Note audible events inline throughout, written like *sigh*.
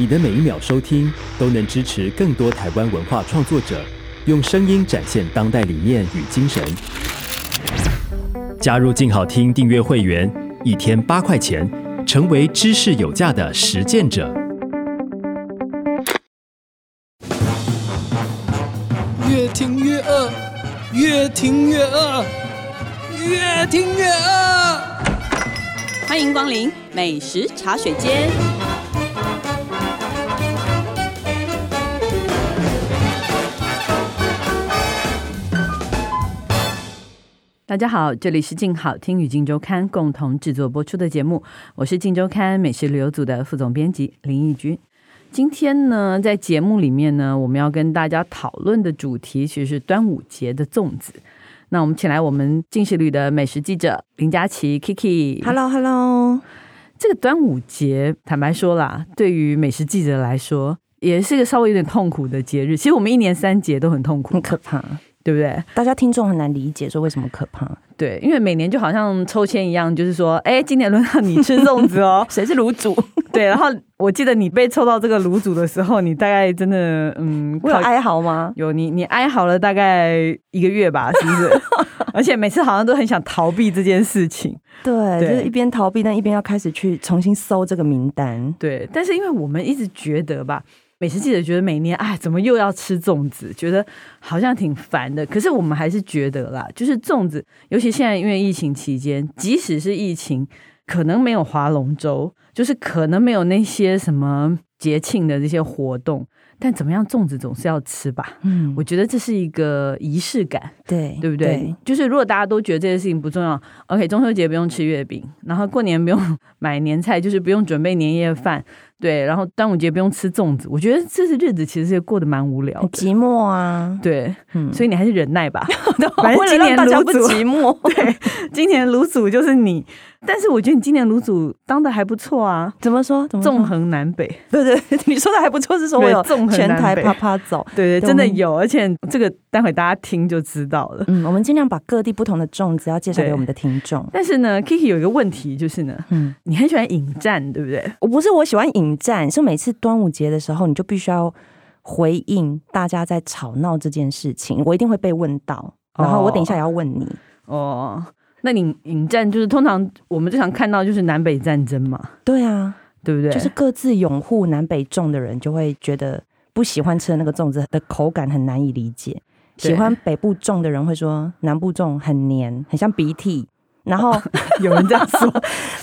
你的每一秒收听都能支持更多台湾文化创作者，用声音展现当代理念与精神。加入静好听订阅会员，一天八块钱，成为知识有价的实践者。越听越饿，越听越饿，越听越饿。欢迎光临美食茶水间。大家好，这里是静好听与静周刊共同制作播出的节目，我是静周刊美食旅游组的副总编辑林义君。今天呢，在节目里面呢，我们要跟大家讨论的主题其实是端午节的粽子。那我们请来我们静食旅的美食记者林佳琪 Kiki。Hello，Hello。这个端午节，坦白说啦，对于美食记者来说，也是一个稍微有点痛苦的节日。其实我们一年三节都很痛苦，很可怕。对不对？大家听众很难理解，说为什么可怕？对，因为每年就好像抽签一样，就是说，哎，今年轮到你吃粽子哦，*laughs* 谁是卤煮？*laughs* 对，然后我记得你被抽到这个卤煮的时候，你大概真的，嗯，会有哀嚎吗？有，你你哀嚎了大概一个月吧，是不是？*laughs* 而且每次好像都很想逃避这件事情。对，对就是一边逃避，但一边要开始去重新搜这个名单。对，但是因为我们一直觉得吧。美食记者觉得每年哎，怎么又要吃粽子？觉得好像挺烦的。可是我们还是觉得啦，就是粽子，尤其现在因为疫情期间，即使是疫情，可能没有划龙舟，就是可能没有那些什么节庆的这些活动，但怎么样，粽子总是要吃吧？嗯，我觉得这是一个仪式感，对，对不对？对，就是如果大家都觉得这件事情不重要，OK，中秋节不用吃月饼，然后过年不用买年菜，就是不用准备年夜饭。对，然后端午节不用吃粽子，我觉得这是日子其实是过得蛮无聊的，寂寞啊。对，嗯，所以你还是忍耐吧。*laughs* 反正今年大家不寂寞。*laughs* 对，今年卤煮就是你。但是我觉得你今年卤煮当的还不错啊。怎么说？怎么说？纵横南北。*laughs* 对对，你说的还不错，是说我有全台啪啪走。对对，真的有，而且这个待会大家听就知道了。嗯，我们尽量把各地不同的粽子要介绍给我们的听众。但是呢，Kiki 有一个问题就是呢，嗯，你很喜欢引战，对不对？我不是我喜欢引。战是每次端午节的时候，你就必须要回应大家在吵闹这件事情。我一定会被问到，然后我等一下也要问你。哦，那你引战就是通常我们最常看到就是南北战争嘛？对啊，对不对？就是各自拥护南北粽的人就会觉得不喜欢吃的那个粽子的口感很难以理解，喜欢北部粽的人会说南部粽很黏，很像鼻涕。然后 *laughs* 有人这样说，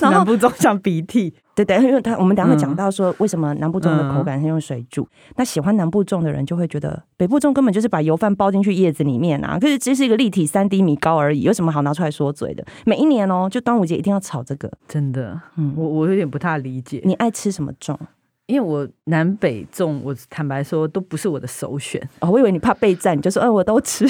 *laughs* 南部粽像鼻涕。对对，因为他我们等下会讲到说，为什么南部粽的口感是用水煮。嗯、那喜欢南部粽的人就会觉得，北部粽根本就是把油饭包进去叶子里面啊，可是只是一个立体三 D 米糕而已，有什么好拿出来说嘴的？每一年哦，就端午节一定要炒这个，真的。嗯，我我有点不太理解。你爱吃什么粽？因为我南北粽，我坦白说都不是我的首选。哦，我以为你怕备战，你就说，哎，我都吃。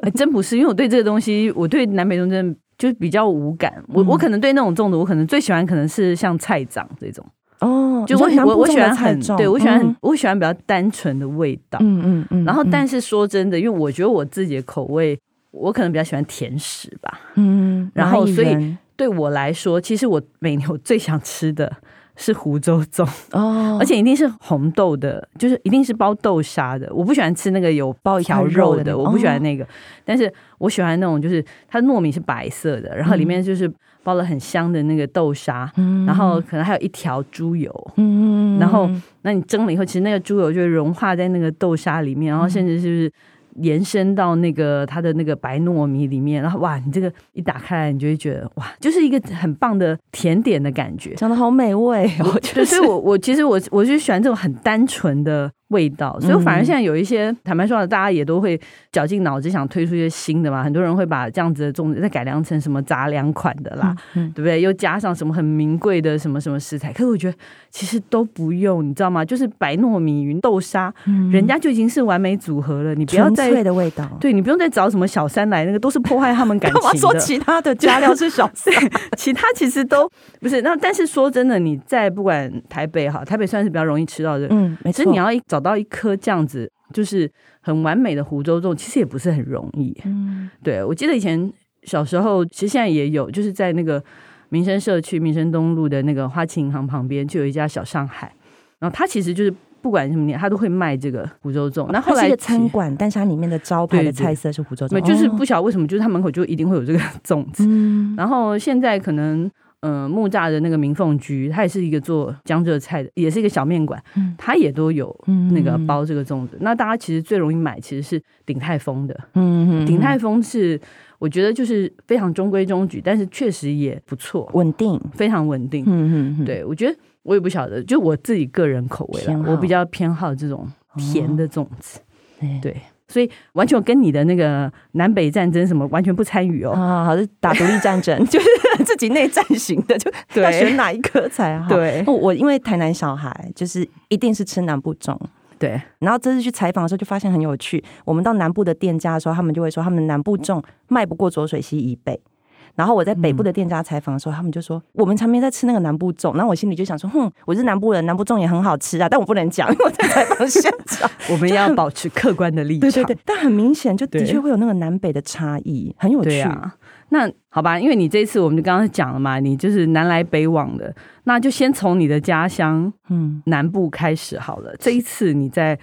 哎，真不是，因为我对这个东西，我对南北粽真的。就比较无感，我我可能对那种粽子，我可能最喜欢可能是像菜长这种哦，就我我我喜欢很，对我喜欢很，我喜欢比较单纯的味道，嗯嗯嗯。然后，但是说真的，因为我觉得我自己的口味，我可能比较喜欢甜食吧，嗯。然后，所以对我来说，其实我每年我最想吃的。是湖州粽。哦，*laughs* 而且一定是红豆的，就是一定是包豆沙的。我不喜欢吃那个有包一条肉的，那个、我不喜欢那个。哦、但是我喜欢那种，就是它糯米是白色的，然后里面就是包了很香的那个豆沙，嗯、然后可能还有一条猪油，嗯，然后那你蒸了以后，其实那个猪油就会融化在那个豆沙里面，然后甚至是不是？延伸到那个它的那个白糯米里面，然后哇，你这个一打开来，你就会觉得哇，就是一个很棒的甜点的感觉，长得好美味哦。对，所以我我其实我我就喜欢这种很单纯的。味道，所以反而现在有一些、嗯、坦白说，大家也都会绞尽脑汁想推出一些新的嘛。很多人会把这样子的粽子再改良成什么杂粮款的啦，嗯嗯、对不对？又加上什么很名贵的什么什么食材。可是我觉得其实都不用，你知道吗？就是白糯米云豆沙，嗯、人家就已经是完美组合了。你不要再的味道，对，你不用再找什么小三来，那个都是破坏他们感 *laughs* 情的。说其他的加料是小三，*laughs* 其他其实都不是。那但是说真的，你在不管台北哈，台北算是比较容易吃到的，嗯，没错，你要一找到一颗这样子就是很完美的湖州粽，其实也不是很容易。嗯，对，我记得以前小时候，其实现在也有，就是在那个民生社区民生东路的那个花旗银行旁边，就有一家小上海。然后他其实就是不管什么年，他都会卖这个湖州粽。那后，来是个餐馆，但是它里面的招牌的菜色是湖州粽，对，就是不晓得为什么，就是他门口就一定会有这个粽子。嗯，然后现在可能。嗯、呃，木栅的那个明凤居，它也是一个做江浙菜的，也是一个小面馆，它也都有那个包这个粽子。嗯、那大家其实最容易买，其实是鼎泰丰的。嗯嗯，鼎泰丰是我觉得就是非常中规中矩，但是确实也不错，稳定，非常稳定。嗯嗯，对我觉得我也不晓得，就我自己个人口味了，我比较偏好这种甜的粽子。哦、对。所以完全跟你的那个南北战争什么完全不参与哦，啊，好是打独立战争，*laughs* 就是自己内战型的，就 *laughs* 要选哪一颗才好。对，我因为台南小孩，就是一定是吃南部粽。对，然后这次去采访的时候就发现很有趣，我们到南部的店家的时候，他们就会说他们南部粽卖不过浊水溪以北。然后我在北部的店家采访的时候，他们就说我们常年在吃那个南部粽，然后我心里就想说，哼，我是南部人，南部粽也很好吃啊，但我不能讲，因 *laughs* 为我在采访现场，*laughs* 我们要保持客观的立场。对对对，但很明显，就的确会有那个南北的差异，很有趣啊。那好吧，因为你这一次我们就刚刚讲了嘛，你就是南来北往的，那就先从你的家乡嗯南部开始好了。这一次你在。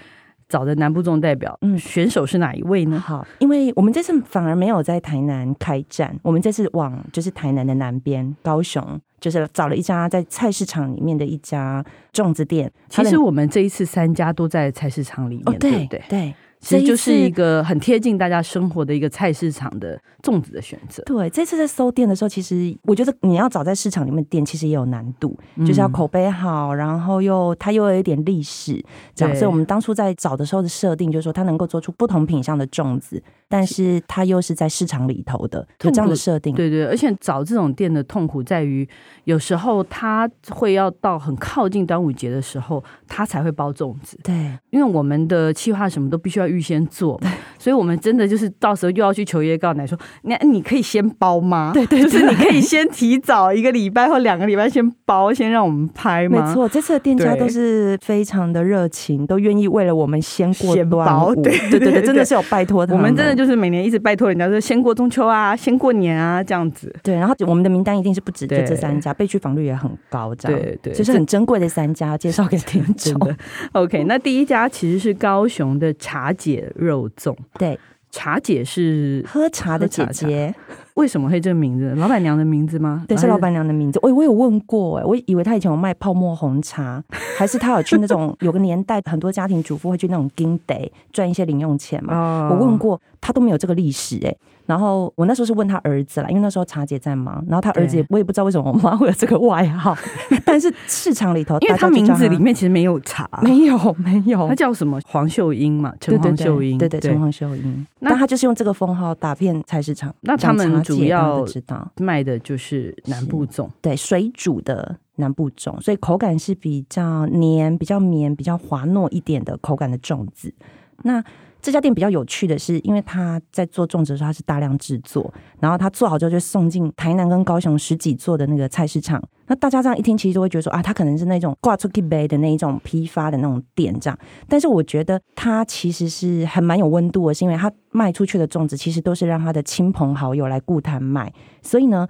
找的南部众代表，嗯，选手是哪一位呢？好，因为我们这次反而没有在台南开战，我们这次往就是台南的南边，高雄，就是找了一家在菜市场里面的一家粽子店。其实我们这一次三家都在菜市场里面，哦、对对对。对其实就是一个很贴近大家生活的一个菜市场的粽子的选择。对，这次在搜店的时候，其实我觉得你要找在市场里面店，其实也有难度，嗯、就是要口碑好，然后又它又有一点历史，这样。所以我们当初在找的时候的设定，就是说它能够做出不同品相的粽子，但是它又是在市场里头的，有这样的设定。对对，而且找这种店的痛苦在于，有时候它会要到很靠近端午节的时候，它才会包粽子。对，因为我们的企划什么都必须要。预先做，所以我们真的就是到时候又要去求爷爷告奶说，那你可以先包吗？对对，就是你可以先提早一个礼拜或两个礼拜先包，先让我们拍吗？没错，这次的店家都是非常的热情，都愿意为了我们先过端午。对对对，真的是有拜托他们。我们真的就是每年一直拜托人家说，先过中秋啊，先过年啊，这样子。对，然后我们的名单一定是不止就这三家，被拒访率也很高，这样对对，就是很珍贵的三家，介绍给听众。*laughs* OK，那第一家其实是高雄的茶姐肉粽，对，茶姐是喝茶的姐姐。为什么会这个名字？老板娘的名字吗？对，是老板娘的名字。我我有问过，哎，我以为她以前有卖泡沫红茶，还是她有去那种 *laughs* 有个年代很多家庭主妇会去那种金地赚一些零用钱嘛？哦、我问过，她都没有这个历史，哎。然后我那时候是问他儿子啦，因为那时候茶姐在忙，然后他儿子也我也不知道为什么我妈会有这个外号，*laughs* 但是市场里头，因为他名字里面其实没有茶，没有没有，他叫什么？黄秀英嘛，陈黄秀英，对对陈黄秀英，那他就是用这个封号打遍菜市场。那他们主要知道。卖的就是南部粽，对水煮的南部种，所以口感是比较黏、比较绵、比较滑糯一点的口感的粽子。那这家店比较有趣的是，因为他在做粽子的时候，他是大量制作，然后他做好之后就送进台南跟高雄十几座的那个菜市场。那大家这样一听，其实都会觉得说啊，他可能是那种挂出去卖的那一种批发的那种店这样。但是我觉得他其实是还蛮有温度的，是因为他卖出去的粽子其实都是让他的亲朋好友来顾摊卖，所以呢。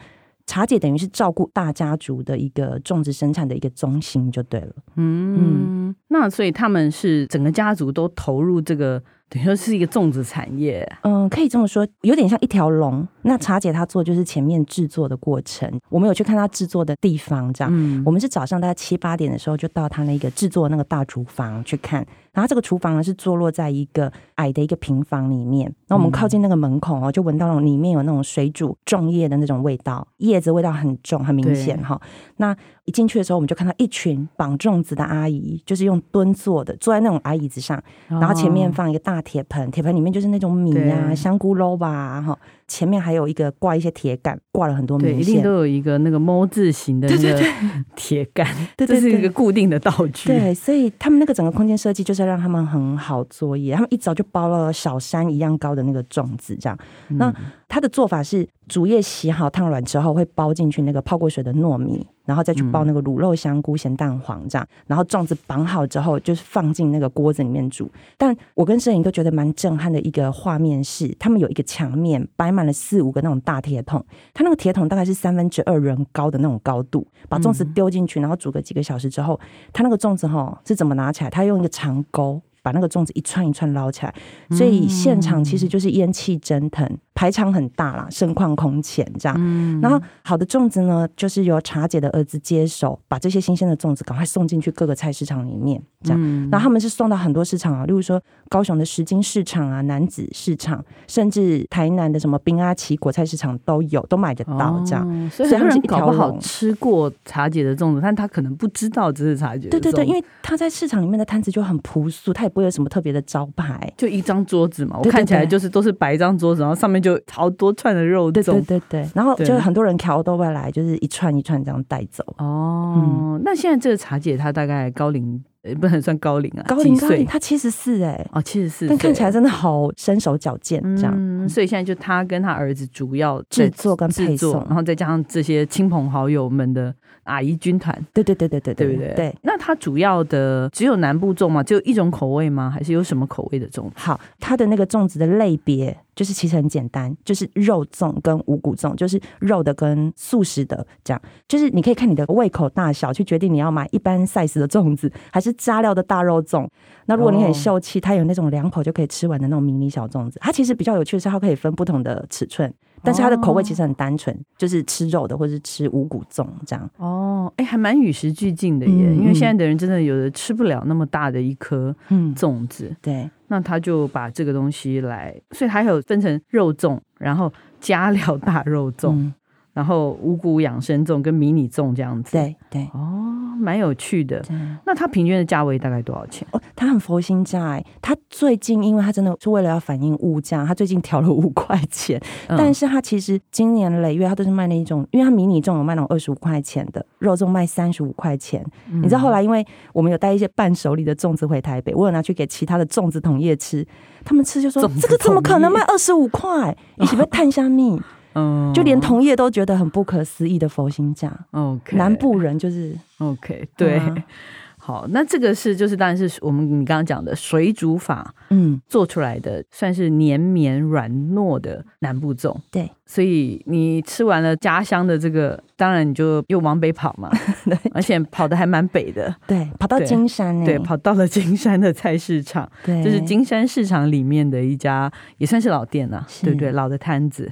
茶姐等于是照顾大家族的一个粽子生产的一个中心，就对了。嗯，嗯，那所以他们是整个家族都投入这个。等于说是一个粽子产业，嗯，可以这么说，有点像一条龙。那茶姐她做就是前面制作的过程，我们有去看她制作的地方，这样。嗯，我们是早上大概七八点的时候就到她那个制作那个大厨房去看。然后这个厨房呢是坐落在一个矮的一个平房里面。然后我们靠近那个门口哦，就闻到那种里面有那种水煮粽叶的那种味道，叶子味道很重，很明显哈。那一进去的时候，我们就看到一群绑粽子的阿姨，就是用蹲坐的，坐在那种矮椅子上，然后前面放一个大铁盆，铁盆里面就是那种米啊、香菇捞吧，哈。前面还有一个挂一些铁杆，挂了很多米线，对，一定都有一个那个猫字形的那个 *laughs* 铁杆，对，这是一个固定的道具。对，所以他们那个整个空间设计就是让他们很好作业。他们一早就包了小山一样高的那个粽子，这样。那它的做法是竹叶洗好烫软之后，会包进去那个泡过水的糯米，然后再去包那个卤肉、香菇、咸蛋黄这样，然后粽子绑好之后，就是放进那个锅子里面煮。但我跟摄影都觉得蛮震撼的一个画面是，他们有一个墙面摆满了四五个那种大铁桶，它那个铁桶大概是三分之二人高的那种高度，把粽子丢进去，然后煮个几个小时之后，它那个粽子哈是怎么拿起来？它用一个长钩。把那个粽子一串一串捞起来，所以现场其实就是烟气蒸腾，排场很大啦，盛况空前这样。然后好的粽子呢，就是由茶姐的儿子接手，把这些新鲜的粽子赶快送进去各个菜市场里面，这样。然后他们是送到很多市场啊，例如说高雄的石金市场啊、南子市场，甚至台南的什么兵阿奇果菜市场都有，都买得到这样。所以很多人搞不好吃过茶姐的粽子，但他可能不知道这是茶姐的。对对对，因为他在市场里面的摊子就很朴素，他也。不会有什么特别的招牌，就一张桌子嘛。我看起来就是都是摆一张桌子，然后上面就好多串的肉粽。对对对对，然后就很多人挑都会来，就是一串一串这样带走。哦，嗯、那现在这个茶姐她大概高龄，不能算高龄啊，高龄高龄，她七十四哎，哦七十四，但看起来真的好身手矫健这样。嗯、所以现在就她跟她儿子主要制作跟配送，然后再加上这些亲朋好友们的。阿姨军团，对对对对对，对不对？对。那它主要的只有南部粽吗？只有一种口味吗？还是有什么口味的粽？好，它的那个粽子的类别就是其实很简单，就是肉粽跟五谷粽，就是肉的跟素食的这样。就是你可以看你的胃口大小去决定你要买一般 size 的粽子，还是加料的大肉粽。那如果你很秀气，它有那种两口就可以吃完的那种迷你小粽子。它其实比较有趣的是，它可以分不同的尺寸。但是它的口味其实很单纯，就是吃肉的或者是吃五谷粽这样。哦，哎，还蛮与时俱进的耶。因为现在的人真的有的吃不了那么大的一颗粽子，对，那他就把这个东西来，所以还有分成肉粽，然后加料大肉粽。然后五谷养生粽跟迷你粽这样子，对对哦，蛮有趣的。那它平均的价位大概多少钱？哦，它很佛心价哎。它最近因为它真的是为了要反映物价，它最近调了五块钱。嗯、但是它其实今年累月，它都是卖那一种，因为它迷你粽有卖那种二十五块钱的，肉粽卖三十五块钱。嗯、你知道后来因为我们有带一些伴手礼的粽子回台北，我有拿去给其他的粽子同业吃，他们吃就说这个怎么可能卖二十五块？你是不是探虾米？嗯，就连同业都觉得很不可思议的佛心价。OK，南部人就是 OK，对，嗯、*laughs* 好，那这个是就是当然是我们你刚刚讲的水煮法，嗯，做出来的算是绵绵软糯的南部粽。对，所以你吃完了家乡的这个，当然你就又往北跑嘛，*laughs* 对，而且跑的还蛮北的，对，跑到金山，对，跑到了金山的菜市场，对，就是金山市场里面的一家也算是老店了，是。对不对？老的摊子。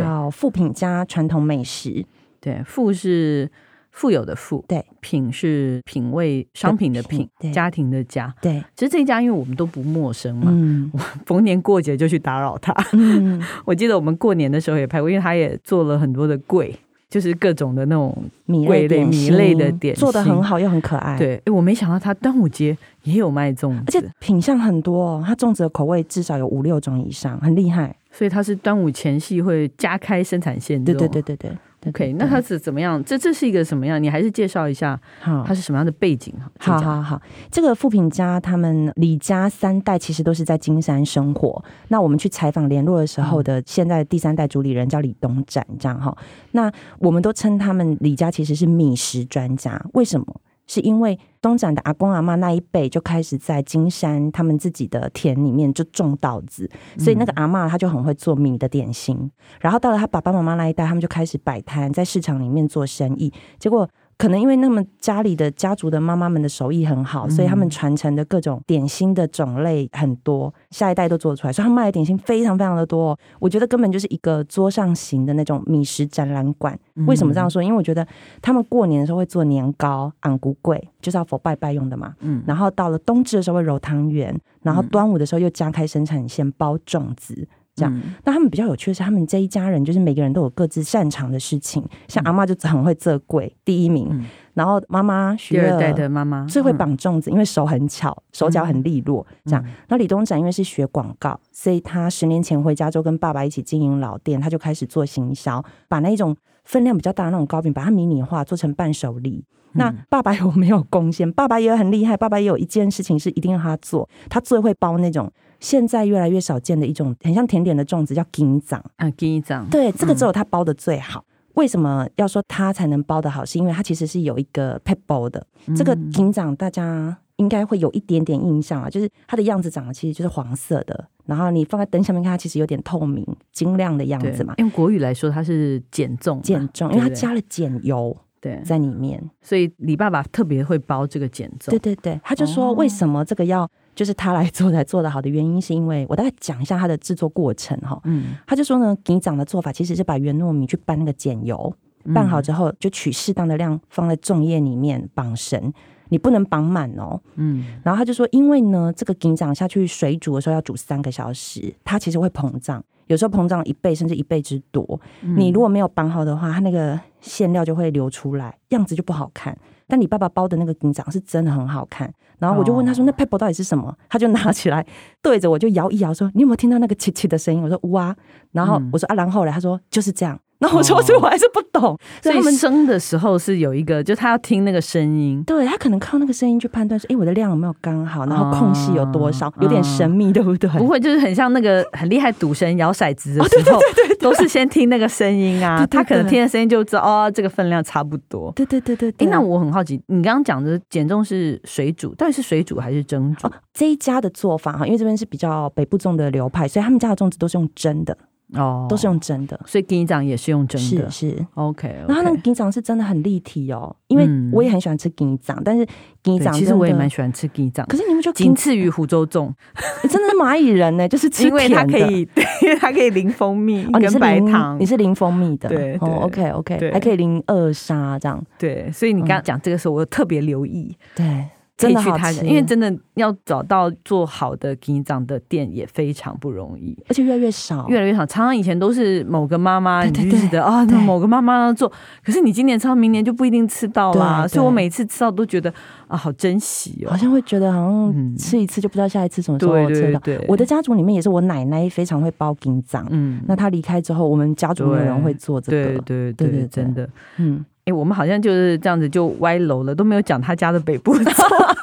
叫富品家传统美食，对，富是富有的富，对，品是品味商品的品，对。家庭的家，对。其实这一家，因为我们都不陌生嘛，嗯，*laughs* 逢年过节就去打扰他。嗯，*laughs* 我记得我们过年的时候也拍过，因为他也做了很多的柜，就是各种的那种米类点米类的点心，做的很好又很可爱。对，哎，我没想到他端午节也有卖粽子，而且品相很多哦，他粽子的口味至少有五六种以上，很厉害。所以它是端午前夕会加开生产线，对对对对对。OK，那它是怎么样？这这是一个什么样？你还是介绍一下，它是什么样的背景？好好好，这个富平家他们李家三代其实都是在金山生活。那我们去采访联络的时候的，现在第三代主理人叫李东展，这样哈。那我们都称他们李家其实是米食专家，为什么？是因为东展的阿公阿妈那一辈就开始在金山他们自己的田里面就种稻子，所以那个阿妈她就很会做米的点心。然后到了他爸爸妈妈那一代，他们就开始摆摊在市场里面做生意，结果。可能因为那么家里的家族的妈妈们的手艺很好，所以他们传承的各种点心的种类很多，下一代都做出来，所以他们卖的点心非常非常的多。我觉得根本就是一个桌上型的那种米食展览馆。为什么这样说？因为我觉得他们过年的时候会做年糕、红龟粿，就是要佛拜拜用的嘛。嗯。然后到了冬至的时候会揉汤圆，然后端午的时候又加开生产线包粽子。这样，那他们比较有趣的是，他们这一家人就是每个人都有各自擅长的事情。像阿妈就很会做柜，第一名。嗯、然后妈妈学了，第二代的妈妈最会绑粽子，因为手很巧，手脚很利落。这样，那李东展因为是学广告，所以他十年前回加州跟爸爸一起经营老店，他就开始做行销，把那种分量比较大的那种糕饼，把它迷你化做成伴手礼。那爸爸有没有贡献？爸爸也很厉害，爸爸也有一件事情是一定要他做，他最会包那种现在越来越少见的一种很像甜点的粽子，叫金盏啊，金盏。对，这个只有他包的最好。嗯为什么要说他才能包得好？是因为他其实是有一个撇步的。嗯、这个警长大家应该会有一点点印象啊，就是它的样子长得其实就是黄色的，然后你放在灯下面看，它其实有点透明、晶亮的样子嘛。用国语来说，它是碱粽，碱粽，因为它加了碱油对在里面，所以李爸爸特别会包这个减重。对对对，他就说为什么这个要。就是他来做才做得好的原因，是因为我大概讲一下它的制作过程哈。嗯，他就说呢，给长的做法其实是把圆糯米去拌那个碱油，拌好之后就取适当的量放在粽叶里面绑绳，你不能绑满哦。嗯，然后他就说，因为呢，这个给长下去水煮的时候要煮三个小时，它其实会膨胀，有时候膨胀一倍甚至一倍之多。你如果没有绑好的话，它那个馅料就会流出来，样子就不好看。但你爸爸包的那个给长是真的很好看。然后我就问他说：“那撇步到底是什么？”他就拿起来对着我就摇一摇，说：“你有没有听到那个切切的声音？”我说：“哇。”然后我说：“啊，然后嘞？”他说：“就是这样。”然后我说：“所以我还是不懂。”所以他们生的时候是有一个，就他要听那个声音，对他可能靠那个声音去判断说：“哎，我的量有没有刚好？然后空隙有多少？有点神秘，对不对？”不会，就是很像那个很厉害赌神摇骰子的时候，都是先听那个声音啊。他可能听的声音就知道哦，这个分量差不多。对对对对。哎，那我很好奇，你刚刚讲的减重是水煮，到底是水煮还是蒸煮？这一家的做法哈，因为这边是比较北部粽的流派，所以他们家的粽子都是用蒸的。哦，都是用蒸的，所以给长也是用蒸的，是是。OK。然后那个给长是真的很立体哦，因为我也很喜欢吃给长，但是给长其实我也蛮喜欢吃给长，可是你们就仅次于湖州粽，*laughs* 真的是蚂蚁人呢，就是 *laughs* 因为它可以，对，因为它可以淋蜂蜜跟白糖，你是淋蜂蜜的，对哦，OK OK，还可以淋二沙这样，对，所以你刚刚讲这个时候，我特别留意，对。可以去他人，因为真的要找到做好的给长的店也非常不容易，而且越来越少，越来越少。常常以前都是某个妈妈，你就记得啊，那某个妈妈要做，可是你今年吃到，明年就不一定吃到啦。所以我每次吃到都觉得啊，好珍惜哦，好像会觉得好像吃一次就不知道下一次什么时候吃到。我的家族里面也是我奶奶非常会包给长，嗯，那她离开之后，我们家族没有人会做这个，对对对对，真的，嗯。哎、欸，我们好像就是这样子就歪楼了，都没有讲他家的北部粽，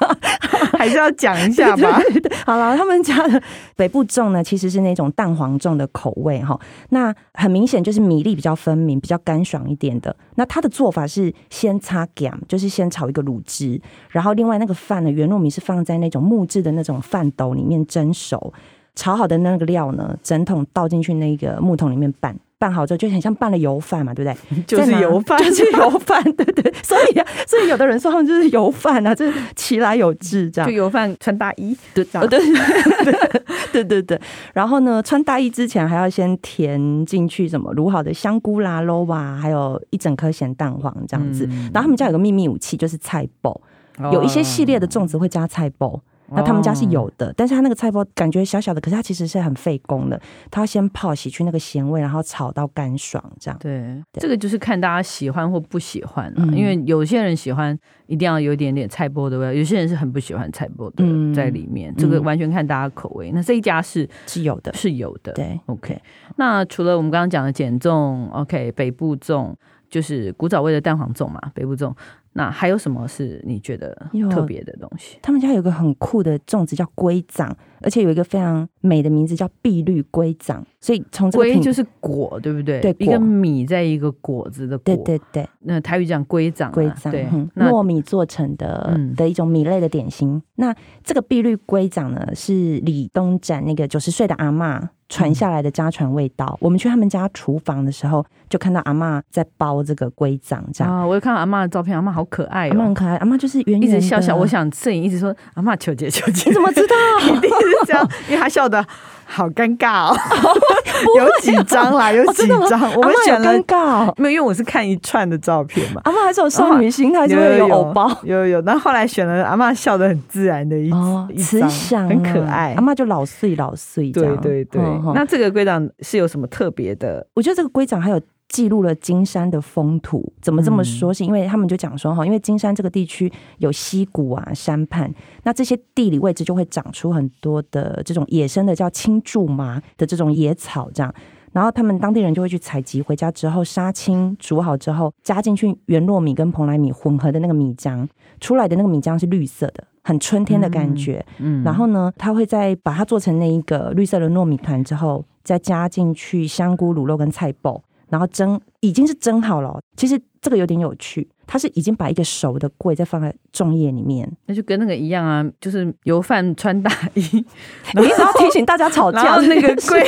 *laughs* 还是要讲一下吧。*laughs* 好了，他们家的北部粽呢，其实是那种蛋黄粽的口味哈。那很明显就是米粒比较分明，比较干爽一点的。那它的做法是先擦碱，就是先炒一个卤汁，然后另外那个饭呢，圆糯米是放在那种木质的那种饭斗里面蒸熟，炒好的那个料呢，整桶倒进去那个木桶里面拌。拌好之后就很像拌了油饭嘛，对不对？*laughs* 就是油饭，*laughs* 就是油饭，*laughs* 对对。所以啊，所以有的人说他们就是油饭啊，就是其来有志这样。就油饭穿大衣，对对对对对对。然后呢，穿大衣之前还要先填进去什么卤好的香菇啦、肉啊，还有一整颗咸蛋黄这样子。嗯、然后他们家有个秘密武器，就是菜脯，哦、有一些系列的粽子会加菜脯。那他们家是有的，但是他那个菜包感觉小小的，可是它其实是很费工的。他要先泡洗去那个咸味，然后炒到干爽，这样。对，这个就是看大家喜欢或不喜欢了。因为有些人喜欢一定要有一点点菜脯的味道，有些人是很不喜欢菜脯的在里面。这个完全看大家口味。那这一家是是有的，是有的。对，OK。那除了我们刚刚讲的减重，OK，北部粽就是古早味的蛋黄粽嘛，北部粽。那还有什么是你觉得特别的东西？他们家有个很酷的粽子叫龟掌，而且有一个非常美的名字叫碧绿龟掌。所以从这个龟就是果，对不对？对，一个米在一个果子的果。对对对。那台语讲龟掌，龟掌，对，糯米做成的的一种米类的点心。那这个碧绿龟掌呢，是李东展那个九十岁的阿嬷传下来的家传味道。我们去他们家厨房的时候，就看到阿嬷在包这个龟掌，这样啊。我有看到阿嬷的照片，阿妈好可爱，阿嬷很可爱，阿嬷就是圆圆，一直笑笑。我想摄影一直说阿嬷求解求解，你怎么知道？*laughs* 一定是这样，因为她笑的。好尴尬哦，*laughs* 有几张啦，有几张，我们选了，尴尬，没有，因为我是看一串的照片嘛。阿嬷还是有少女心，态，就会有偶包，有有有。那后来选了阿嬷笑的很自然的一慈祥，很可爱。阿嬷就老碎老碎，对对对。那这个龟长是有什么特别的？我觉得这个龟长还有。记录了金山的风土，怎么这么说？是因为他们就讲说哈，因为金山这个地区有溪谷啊、山畔，那这些地理位置就会长出很多的这种野生的叫青苎麻的这种野草，这样。然后他们当地人就会去采集，回家之后杀青煮好之后，加进去圆糯米跟蓬莱米混合的那个米浆，出来的那个米浆是绿色的，很春天的感觉。嗯，然后呢，他会再把它做成那一个绿色的糯米团之后，再加进去香菇、卤肉跟菜脯，然后蒸，已经是蒸好了。其实这个有点有趣。它是已经把一个熟的桂再放在粽叶里面，那就跟那个一样啊，就是油饭穿大衣，你一直要提醒大家吵架，*laughs* 那个龟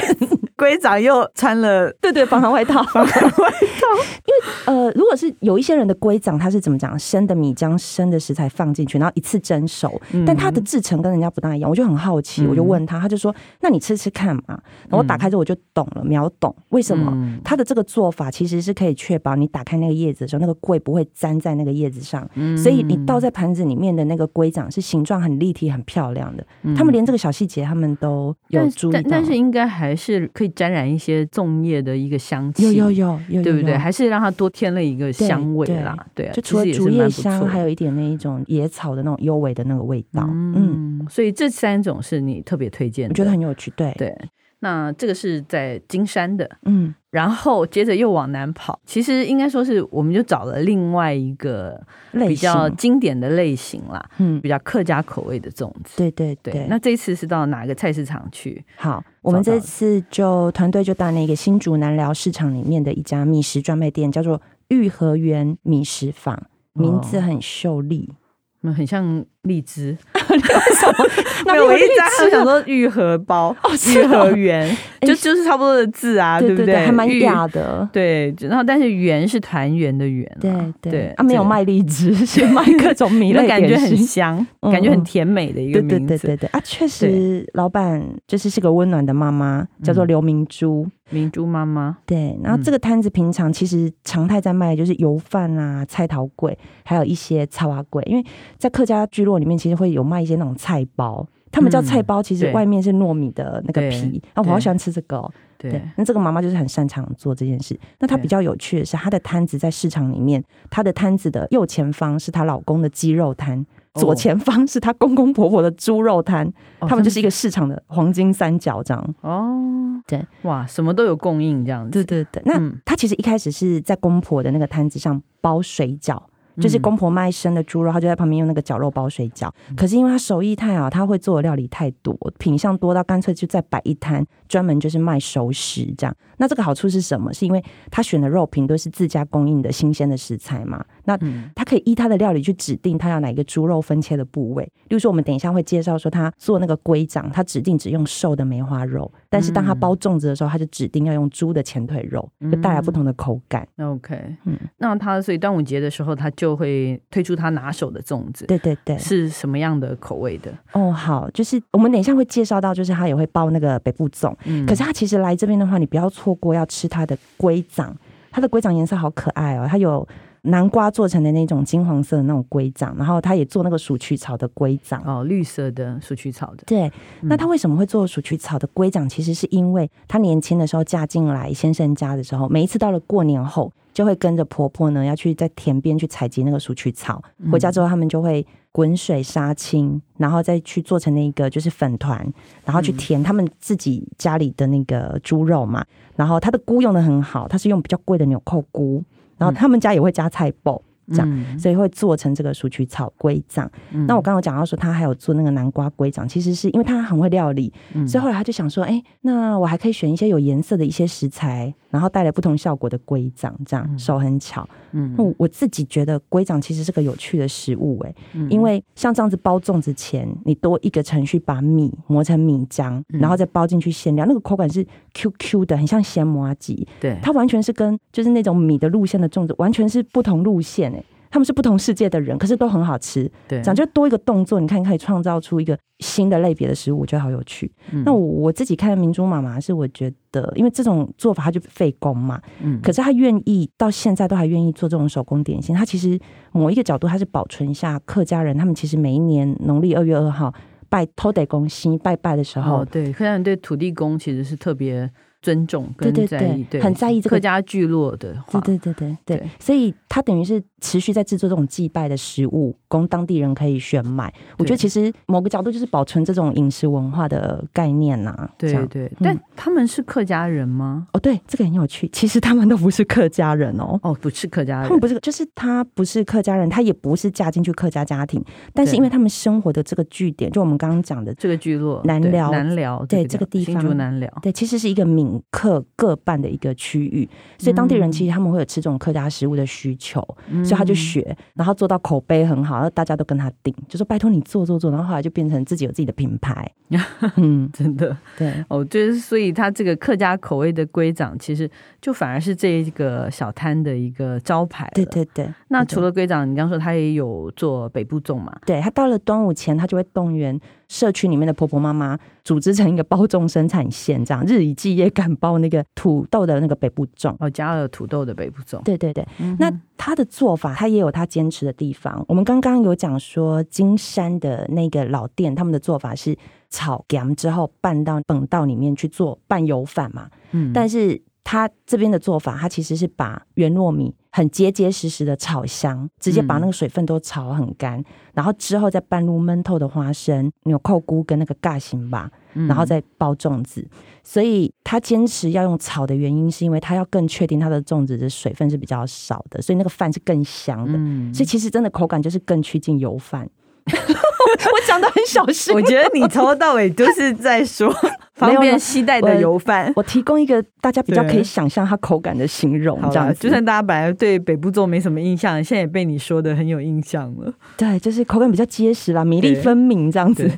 龟 *laughs* *laughs* 长又穿了，对对，防寒外套，防寒外套。因为呃，如果是有一些人的龟长，它是怎么讲？生的米浆、生的食材放进去，然后一次蒸熟，嗯、但它的制成跟人家不大一样，我就很好奇，嗯、我就问他，他就说：“那你吃吃看嘛。”然后我打开之后我就懂了，秒懂为什么他的这个做法其实是可以确保你打开那个叶子的时候，那个粿不会粘。在那个叶子上，所以你倒在盘子里面的那个龟掌是形状很立体、很漂亮的。他们连这个小细节，他们都有注意但。但是应该还是可以沾染一些粽叶的一个香气，有有有有，对不对？还是让它多添了一个香味啦。对，就除了竹叶香，还有一点那一种野草的那种幽微的那个味道。嗯，所以这三种是你特别推荐的，我觉得很有趣。对对。那这个是在金山的，嗯，然后接着又往南跑，其实应该说是我们就找了另外一个比较经典的类型啦，嗯，比较客家口味的粽子，对对对，对。那这次是到哪个菜市场去？好，我们这次就团队就到那个新竹南寮市场里面的一家米食专卖店，叫做玉和园米食坊，名字很秀丽，那、哦、很像荔枝。*laughs* 什么？*laughs* 没有，我一直想说玉荷包，*laughs* 玉荷圆，就就是差不多的字啊，对不对？还蛮雅的。对，然后但是圆是团圆的圆，对对。啊，没有卖荔枝，是卖各种米类，感觉很香，感觉很甜美的一个名字。对对对对啊，确实，老板就是是个温暖的妈妈，叫做刘明珠，明珠妈妈。对，然后这个摊子平常其实常态在卖，就是油饭啊、菜头粿，还有一些草仔粿，因为在客家聚落里面，其实会有卖。一些那种菜包，他们叫菜包，其实外面是糯米的那个皮。啊，我好喜欢吃这个哦。对，那这个妈妈就是很擅长做这件事。那她比较有趣的是，她的摊子在市场里面，她的摊子的右前方是她老公的鸡肉摊，左前方是她公公婆婆的猪肉摊。他们就是一个市场的黄金三角这样。哦，对，哇，什么都有供应这样子。对对对。那她其实一开始是在公婆的那个摊子上包水饺。就是公婆卖生的猪肉，他就在旁边用那个绞肉包水饺。可是因为他手艺太好，他会做的料理太多，品相多到干脆就再摆一摊，专门就是卖熟食这样。那这个好处是什么？是因为他选的肉品都是自家供应的新鲜的食材嘛？那他可以依他的料理去指定他要哪一个猪肉分切的部位。例如说，我们等一下会介绍说他做那个龟掌，他指定只用瘦的梅花肉。但是当他包粽子的时候，他就指定要用猪的前腿肉，就带来不同的口感。嗯、OK，嗯，那他所以端午节的时候，他就会推出他拿手的粽子。对对对，是什么样的口味的？哦，好，就是我们等一下会介绍到，就是他也会包那个北部粽。嗯，可是他其实来这边的话，你不要错过要吃他的龟掌，他的龟掌颜色好可爱哦，它有。南瓜做成的那种金黄色的那种龟掌，然后他也做那个鼠曲草的龟掌哦，绿色的鼠曲草的。对，那他为什么会做鼠曲草的龟掌？其实是因为他年轻的时候嫁进来先生家的时候，每一次到了过年后，就会跟着婆婆呢要去在田边去采集那个鼠曲草，回家之后他们就会滚水杀青，然后再去做成那个就是粉团，然后去填他们自己家里的那个猪肉嘛。然后他的菇用的很好，他是用比较贵的纽扣菇。然后他们家也会加菜脯，这样，嗯、所以会做成这个鼠曲草龟掌。嗯、那我刚刚讲到说，他还有做那个南瓜龟掌，其实是因为他很会料理，嗯、所以后来他就想说，哎，那我还可以选一些有颜色的一些食材。然后带来不同效果的龟掌，这样手很巧。嗯，我自己觉得龟掌其实是个有趣的食物，哎，因为像这样子包粽子前，你多一个程序把米磨成米浆，然后再包进去馅料，那个口感是 Q Q 的，很像咸麻糬。对，它完全是跟就是那种米的路线的粽子完全是不同路线，哎。他们是不同世界的人，可是都很好吃。对，讲就多一个动作，你看可以创造出一个新的类别的食物，我觉得好有趣。嗯、那我我自己看明珠妈妈是，我觉得因为这种做法它就费工嘛，嗯，可是她愿意到现在都还愿意做这种手工点心。她其实某一个角度，她是保存一下客家人，他们其实每一年农历二月二号拜土地公新拜拜的时候，哦、对客家人对土地公其实是特别。尊重跟在意，对，很在意这个客家聚落的话，对对对对对，所以他等于是持续在制作这种祭拜的食物，供当地人可以选买。我觉得其实某个角度就是保存这种饮食文化的概念呐。对对，但他们是客家人吗？哦，对，这个很有趣。其实他们都不是客家人哦，哦，不是客家人，他们不是，就是他不是客家人，他也不是嫁进去客家家庭，但是因为他们生活的这个据点，就我们刚刚讲的这个聚落南寮，南寮，对这个地方，新竹南寮，对，其实是一个闽客各半的一个区域，所以当地人其实他们会有吃这种客家食物的需求，所以他就学，然后做到口碑很好，然后大家都跟他订，就说拜托你做做做，然后后来就变成自己有自己的品牌，*laughs* 嗯，*laughs* 真的，对，哦，就是所以他这个客家口味的龟掌，其实就反而是这一个小摊的一个招牌，对对对。那除了龟掌，你刚说他也有做北部粽嘛？对，他到了端午前，他就会动员社区里面的婆婆妈妈，组织成一个包粽生产线，这样日以继夜赶包那个土豆的那个北部粽，哦，加了土豆的北部粽。对对对，嗯、那他的做法，他也有他坚持的地方。我们刚刚有讲说，金山的那个老店，他们的做法是炒干之后拌到本道里面去做拌油饭嘛。嗯，但是他这边的做法，他其实是把原糯米。很结结实实的炒香，直接把那个水分都炒很干，嗯、然后之后再拌入闷透的花生、纽扣菇跟那个尬心吧，嗯、然后再包粽子。所以他坚持要用炒的原因，是因为他要更确定他的粽子的水分是比较少的，所以那个饭是更香的。嗯、所以其实真的口感就是更趋近油饭。*laughs* 我讲的很小心，我觉得你从头到尾都是在说 *laughs* 方便携带的油饭。我提供一个大家比较可以想象它口感的形容，这样就算大家本来对北部粽没什么印象，现在也被你说的很有印象了。对，就是口感比较结实啦，米粒分明这样子。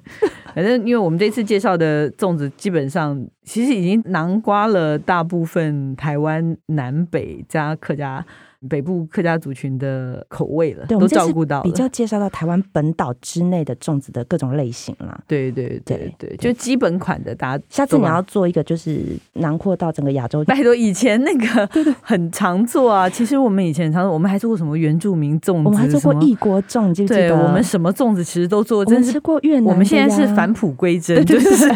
反正因为我们这次介绍的粽子，基本上其实已经囊括了大部分台湾南北加客家。北部客家族群的口味了，都照顾到了，比较介绍到台湾本岛之内的粽子的各种类型了。对对对对，就基本款的，大家下次你要做一个，就是囊括到整个亚洲。拜托，以前那个 *laughs* 很常做啊。其实我们以前常做，我们还做过什么原住民粽子，我们还做过异国粽，记不记得？对，我们什么粽子其实都做，真是吃过越南。我们现在是返璞归真，就是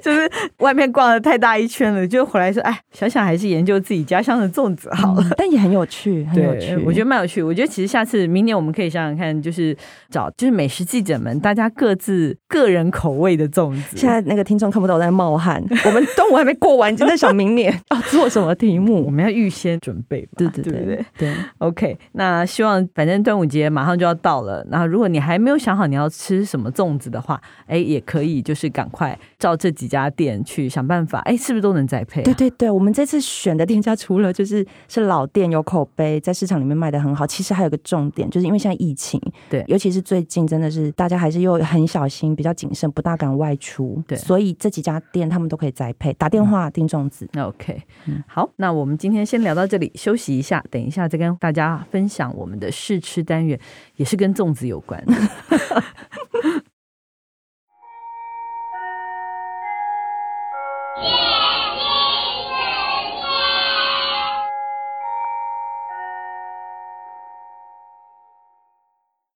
*laughs* 就是外面逛了太大一圈了，就回来说，哎，想想还是研究自己家乡的粽子好了。但也很有趣，*laughs* 很有趣。我觉得蛮有趣，我觉得其实下次明年我们可以想想看，就是找就是美食记者们，大家各自个人口味的粽子。*laughs* 现在那个听众看不到我在冒汗，我们端午还没过完，就在想明年要做什么题目，我们要预先准备嘛，对对对对对。OK，那希望反正端午节马上就要到了，然后如果你还没有想好你要吃什么粽子的话，哎，也可以就是赶快照这几家店去想办法，哎，是不是都能再配啊？对对对，我们这次选的店家除了就是是老店有口碑，在市场里面。卖的很好，其实还有个重点，就是因为现在疫情，对，尤其是最近，真的是大家还是又很小心，比较谨慎，不大敢外出，对，所以这几家店他们都可以再配，打电话订粽子。那 OK，嗯，好，那我们今天先聊到这里，休息一下，等一下再跟大家分享我们的试吃单元，也是跟粽子有关的。*laughs*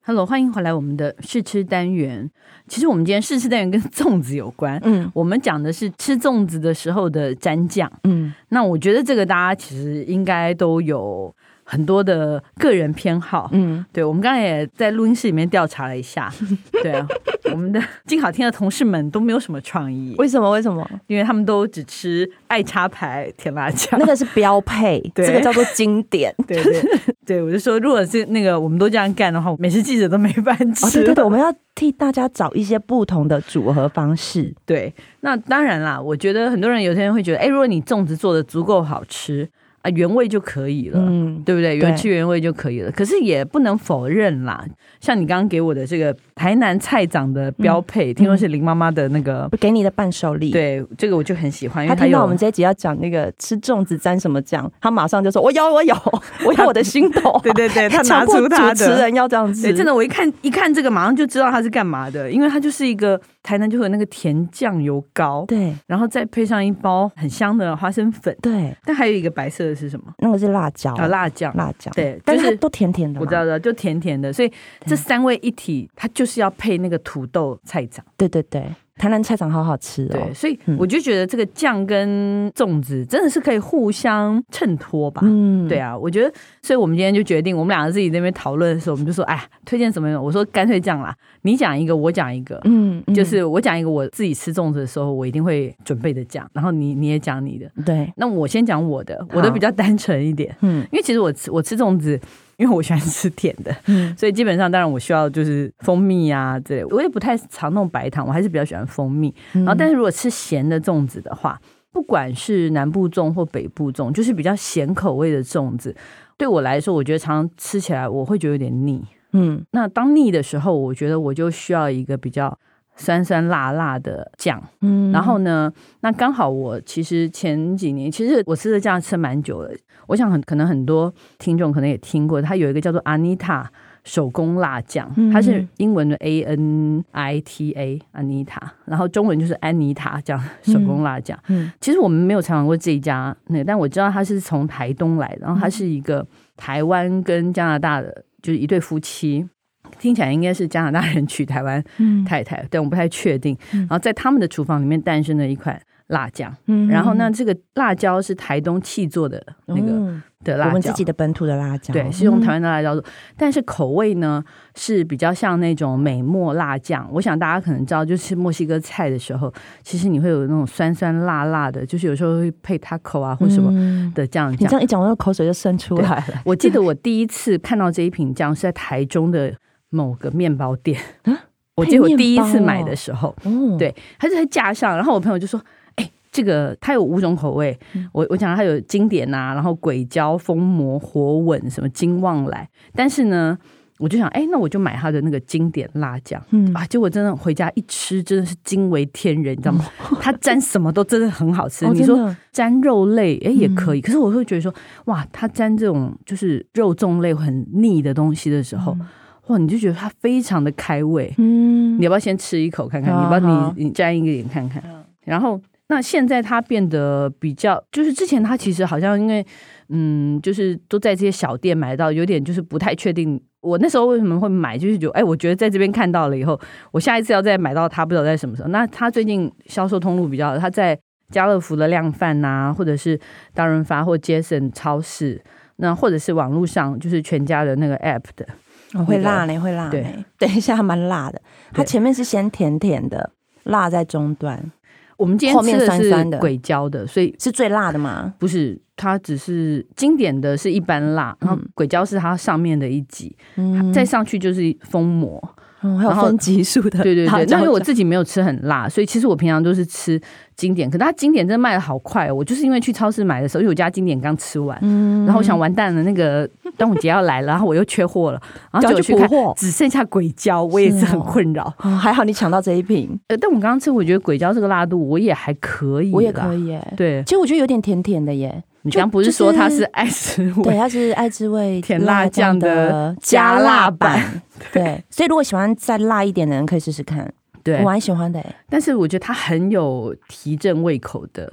Hello，欢迎回来我们的试吃单元。其实我们今天试吃单元跟粽子有关。嗯，我们讲的是吃粽子的时候的蘸酱。嗯，那我觉得这个大家其实应该都有。很多的个人偏好，嗯，对，我们刚才也在录音室里面调查了一下，*laughs* 对啊，我们的金好听的同事们都没有什么创意，为什么？为什么？因为他们都只吃爱插牌甜辣酱，那个是标配，*laughs* 对这个叫做经典，*laughs* 对对对，我就说，如果是那个我们都这样干的话，美食记者都没饭吃。哦，对对对，我们要替大家找一些不同的组合方式。对，那当然啦，我觉得很多人有些人会觉得，哎，如果你粽子做的足够好吃。啊，原味就可以了，嗯，对不对？原汁原味就可以了。可是也不能否认啦，像你刚刚给我的这个台南菜长的标配，听说是林妈妈的那个给你的伴手礼，对，这个我就很喜欢。他听到我们这一集要讲那个吃粽子沾什么酱，他马上就说：“我有，我有，*laughs* 我有我的心头。*laughs* ”对对对，*laughs* 他拿出他的主持人要这样子。真的，我一看一看这个，马上就知道他是干嘛的，因为他就是一个台南就会有那个甜酱油膏，对，然后再配上一包很香的花生粉，对，但还有一个白色的是什么？那个是辣椒。啊，辣酱，辣椒，对，但是它都甜甜的，我知道的，就甜甜的，所以这三位一体，它就是要配那个土豆菜长，对对对台南菜场好好吃哦。对，所以我就觉得这个酱跟粽子真的是可以互相衬托吧。嗯，对啊，我觉得，所以我们今天就决定，我们两个自己在那边讨论的时候，我们就说，哎，推荐什么？我说干脆这样啦，你讲一个，我讲一个。嗯，就是我讲一个，我自己吃粽子的时候，我一定会准备的酱，然后你你也讲你的。对，那我先讲我的，我的比较单纯一点。嗯，因为其实我吃我吃粽子。因为我喜欢吃甜的，嗯，*laughs* 所以基本上当然我需要就是蜂蜜啊之类，我也不太常弄白糖，我还是比较喜欢蜂蜜。然后，但是如果吃咸的粽子的话，不管是南部粽或北部粽，就是比较咸口味的粽子，对我来说，我觉得常常吃起来我会觉得有点腻。嗯，那当腻的时候，我觉得我就需要一个比较。酸酸辣辣的酱，嗯，然后呢，那刚好我其实前几年其实我吃的酱吃蛮久了，我想很可能很多听众可能也听过，它有一个叫做 Anita 手工辣酱，它是英文的 A N I T A Anita，然后中文就是安妮塔酱手工辣酱。嗯，其实我们没有尝尝过这一家，那但我知道它是从台东来的，然后它是一个台湾跟加拿大的就是一对夫妻。听起来应该是加拿大人娶台湾太太，嗯、但我不太确定。然后在他们的厨房里面诞生了一款辣酱，嗯、然后呢，这个辣椒是台东气做的那个。嗯的辣椒，我们自己的本土的辣椒，对，是用台湾的辣椒做，嗯、但是口味呢是比较像那种美墨辣酱。我想大家可能知道，就吃墨西哥菜的时候，其实你会有那种酸酸辣辣的，就是有时候会配 taco 啊或什么的酱。嗯、你这样一讲，我的口水就渗出来了。我记得我第一次看到这一瓶酱是在台中的某个面包店，啊、*laughs* 我记得我第一次买的时候，哦、对，它就在架上，然后我朋友就说。这个它有五种口味，我我讲它有经典呐、啊，然后鬼椒、封魔、火吻什么金旺来，但是呢，我就想，哎，那我就买它的那个经典辣酱，嗯。啊，结果真的回家一吃，真的是惊为天人，你知道吗？*laughs* 它沾什么都真的很好吃。哦、你说沾肉类，哎，也可以，嗯、可是我会觉得说，哇，它沾这种就是肉粽类很腻的东西的时候，嗯、哇，你就觉得它非常的开胃。嗯，你要不要先吃一口看看？你要你你沾一个点看看，然后。那现在它变得比较，就是之前它其实好像因为，嗯，就是都在这些小店买到，有点就是不太确定。我那时候为什么会买，就是觉得，哎，我觉得在这边看到了以后，我下一次要再买到它，不知道在什么时候。那它最近销售通路比较，它在家乐福的量贩呐、啊，或者是大润发或杰森超市，那或者是网络上就是全家的那个 app 的，会辣呢，会辣呢。*laughs* 等一下还蛮辣的。它前面是先甜甜的，辣在中段。我们今天吃的是鬼椒的，所以是最辣的吗？不是，它只是经典的是一般辣，然后鬼椒是它上面的一级，嗯，再上去就是封魔。还有分级数的，对对对。那因为我自己没有吃很辣，所以其实我平常都是吃经典。可是它经典真的卖的好快，哦我就是因为去超市买的时候，因为我家经典刚吃完，嗯然后我想完蛋了，那个端午节要来了，然后我又缺货了，然后就去看，只剩下鬼椒，我也是很困扰。还好你抢到这一瓶。呃，但我刚刚吃，我觉得鬼椒这个辣度我也还可以，我也可以耶。对，其实我觉得有点甜甜的耶。你刚不是说 *laughs* 它是爱之味？对，它是爱滋味甜辣酱的加辣版。对，所以如果喜欢再辣一点的人，可以试试看。*laughs* 对，我蛮喜欢的。但是我觉得它很有提振胃口的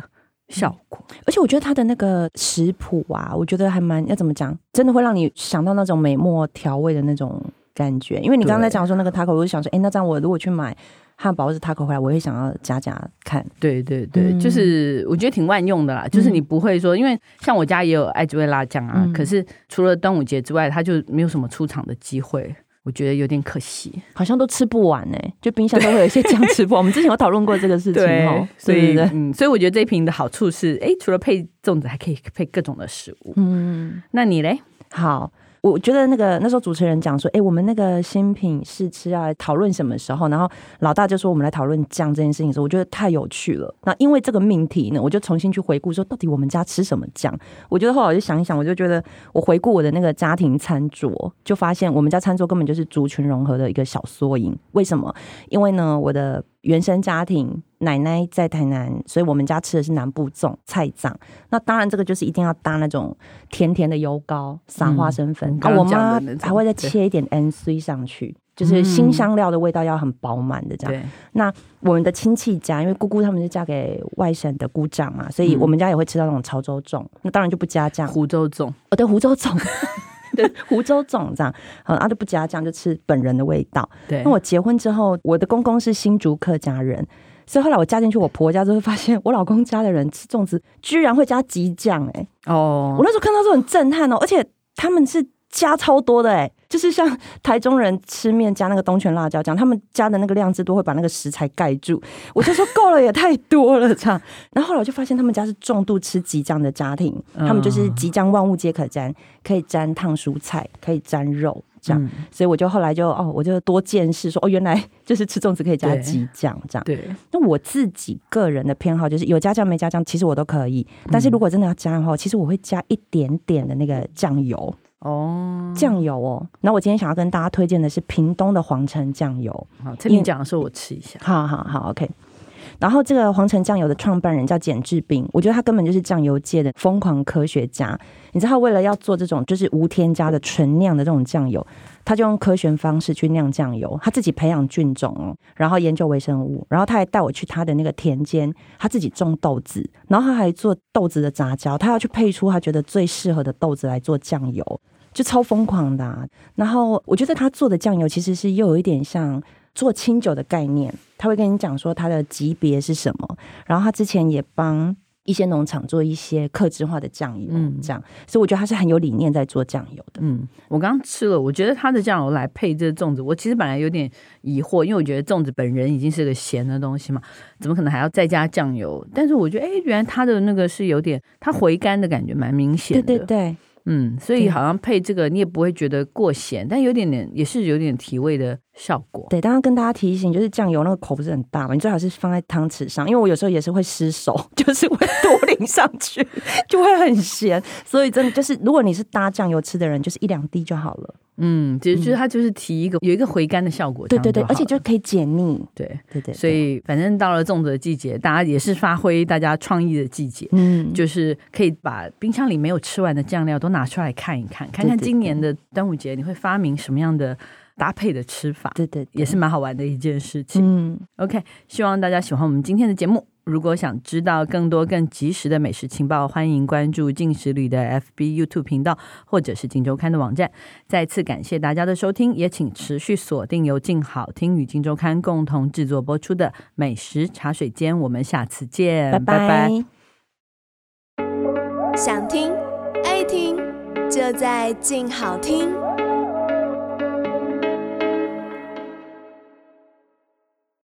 效果，而且我觉得它的那个食谱啊，我觉得还蛮要怎么讲，真的会让你想到那种美墨调味的那种感觉。因为你刚才讲说那个 taco，我就想说，哎，那这样我如果去买。汉堡或是 taco 回来，我会想要加加看。对对对，嗯、就是我觉得挺万用的啦。就是你不会说，因为像我家也有爱之味辣酱啊，嗯、可是除了端午节之外，它就没有什么出场的机会，我觉得有点可惜。好像都吃不完呢、欸，就冰箱都会有一些酱吃不完。我们之前有讨论过这个事情哦，所以嗯，所以我觉得这一瓶的好处是，哎，除了配粽子，还可以配各种的食物。嗯，那你嘞？好。我觉得那个那时候主持人讲说，哎、我们那个新品试吃要讨论什么时候？然后老大就说我们来讨论酱这件事情的时候，我觉得太有趣了。那因为这个命题呢，我就重新去回顾说，到底我们家吃什么酱？我觉得后来我就想一想，我就觉得我回顾我的那个家庭餐桌，就发现我们家餐桌根本就是族群融合的一个小缩影。为什么？因为呢，我的。原生家庭，奶奶在台南，所以我们家吃的是南部粽菜粽。那当然，这个就是一定要搭那种甜甜的油糕，撒花生粉。啊，我妈还会再切一点 N C 上去，就是新香料的味道要很饱满的这样。对那我们的亲戚家，因为姑姑他们是嫁给外省的姑丈嘛，所以我们家也会吃到那种潮州粽。那当然就不加酱，湖州粽。哦，对，湖州粽。*laughs* 对，湖州粽这样，嗯，啊，就不加酱，就吃本人的味道。对，那我结婚之后，我的公公是新竹客家人，所以后来我嫁进去我婆家之后，发现我老公家的人吃粽子居然会加鸡酱，哎，哦，我那时候看到是很震撼哦，而且他们是。加超多的哎、欸，就是像台中人吃面加那个东泉辣椒酱，他们加的那个量之多会把那个食材盖住。我就说够了，也太多了这样。*laughs* 然后后来我就发现他们家是重度吃激酱的家庭，他们就是激酱万物皆可沾，可以沾烫蔬菜，可以沾肉这样。嗯、所以我就后来就哦，我就多见识说哦，原来就是吃粽子可以加激酱这样。对。那我自己个人的偏好就是有加酱没加酱，其实我都可以。但是如果真的要加的话，其实我会加一点点的那个酱油。哦，酱油哦。那我今天想要跟大家推荐的是屏东的皇城酱油。好，这边讲的时候我吃一下。好好好，OK。然后这个黄澄酱油的创办人叫简志斌，我觉得他根本就是酱油界的疯狂科学家。你知道为了要做这种就是无添加的纯酿的这种酱油，他就用科学方式去酿酱油，他自己培养菌种，然后研究微生物，然后他还带我去他的那个田间，他自己种豆子，然后他还做豆子的杂交，他要去配出他觉得最适合的豆子来做酱油。就超疯狂的啊，然后我觉得他做的酱油其实是又有一点像做清酒的概念，他会跟你讲说他的级别是什么，然后他之前也帮一些农场做一些克制化的酱油，嗯，这样，所以我觉得他是很有理念在做酱油的。嗯，我刚刚吃了，我觉得他的酱油来配这个粽子，我其实本来有点疑惑，因为我觉得粽子本人已经是个咸的东西嘛，怎么可能还要再加酱油？但是我觉得，哎，原来他的那个是有点，它回甘的感觉蛮明显的，对对对。嗯，所以好像配这个你也不会觉得过咸，但有点点也是有点提味的效果。对，当然跟大家提醒，就是酱油那个口不是很大嘛，你最好是放在汤匙上，因为我有时候也是会失手，*laughs* 就是会多淋上去，*laughs* 就会很咸。所以真的就是，如果你是搭酱油吃的人，就是一两滴就好了。嗯，其实就是它就是提一个有一个回甘的效果，对对对，而且就可以解腻，对对对。所以反正到了粽子的季节，大家也是发挥大家创意的季节，嗯，就是可以把冰箱里没有吃完的酱料都拿出来看一看，看看今年的端午节你会发明什么样的搭配的吃法，对对，也是蛮好玩的一件事情。嗯，OK，希望大家喜欢我们今天的节目。如果想知道更多更及时的美食情报，欢迎关注进食旅的 FB、YouTube 频道，或者是镜周刊的网站。再次感谢大家的收听，也请持续锁定由静好听与镜周刊共同制作播出的美食茶水间。我们下次见，拜拜。拜拜。想听爱听，就在静好听。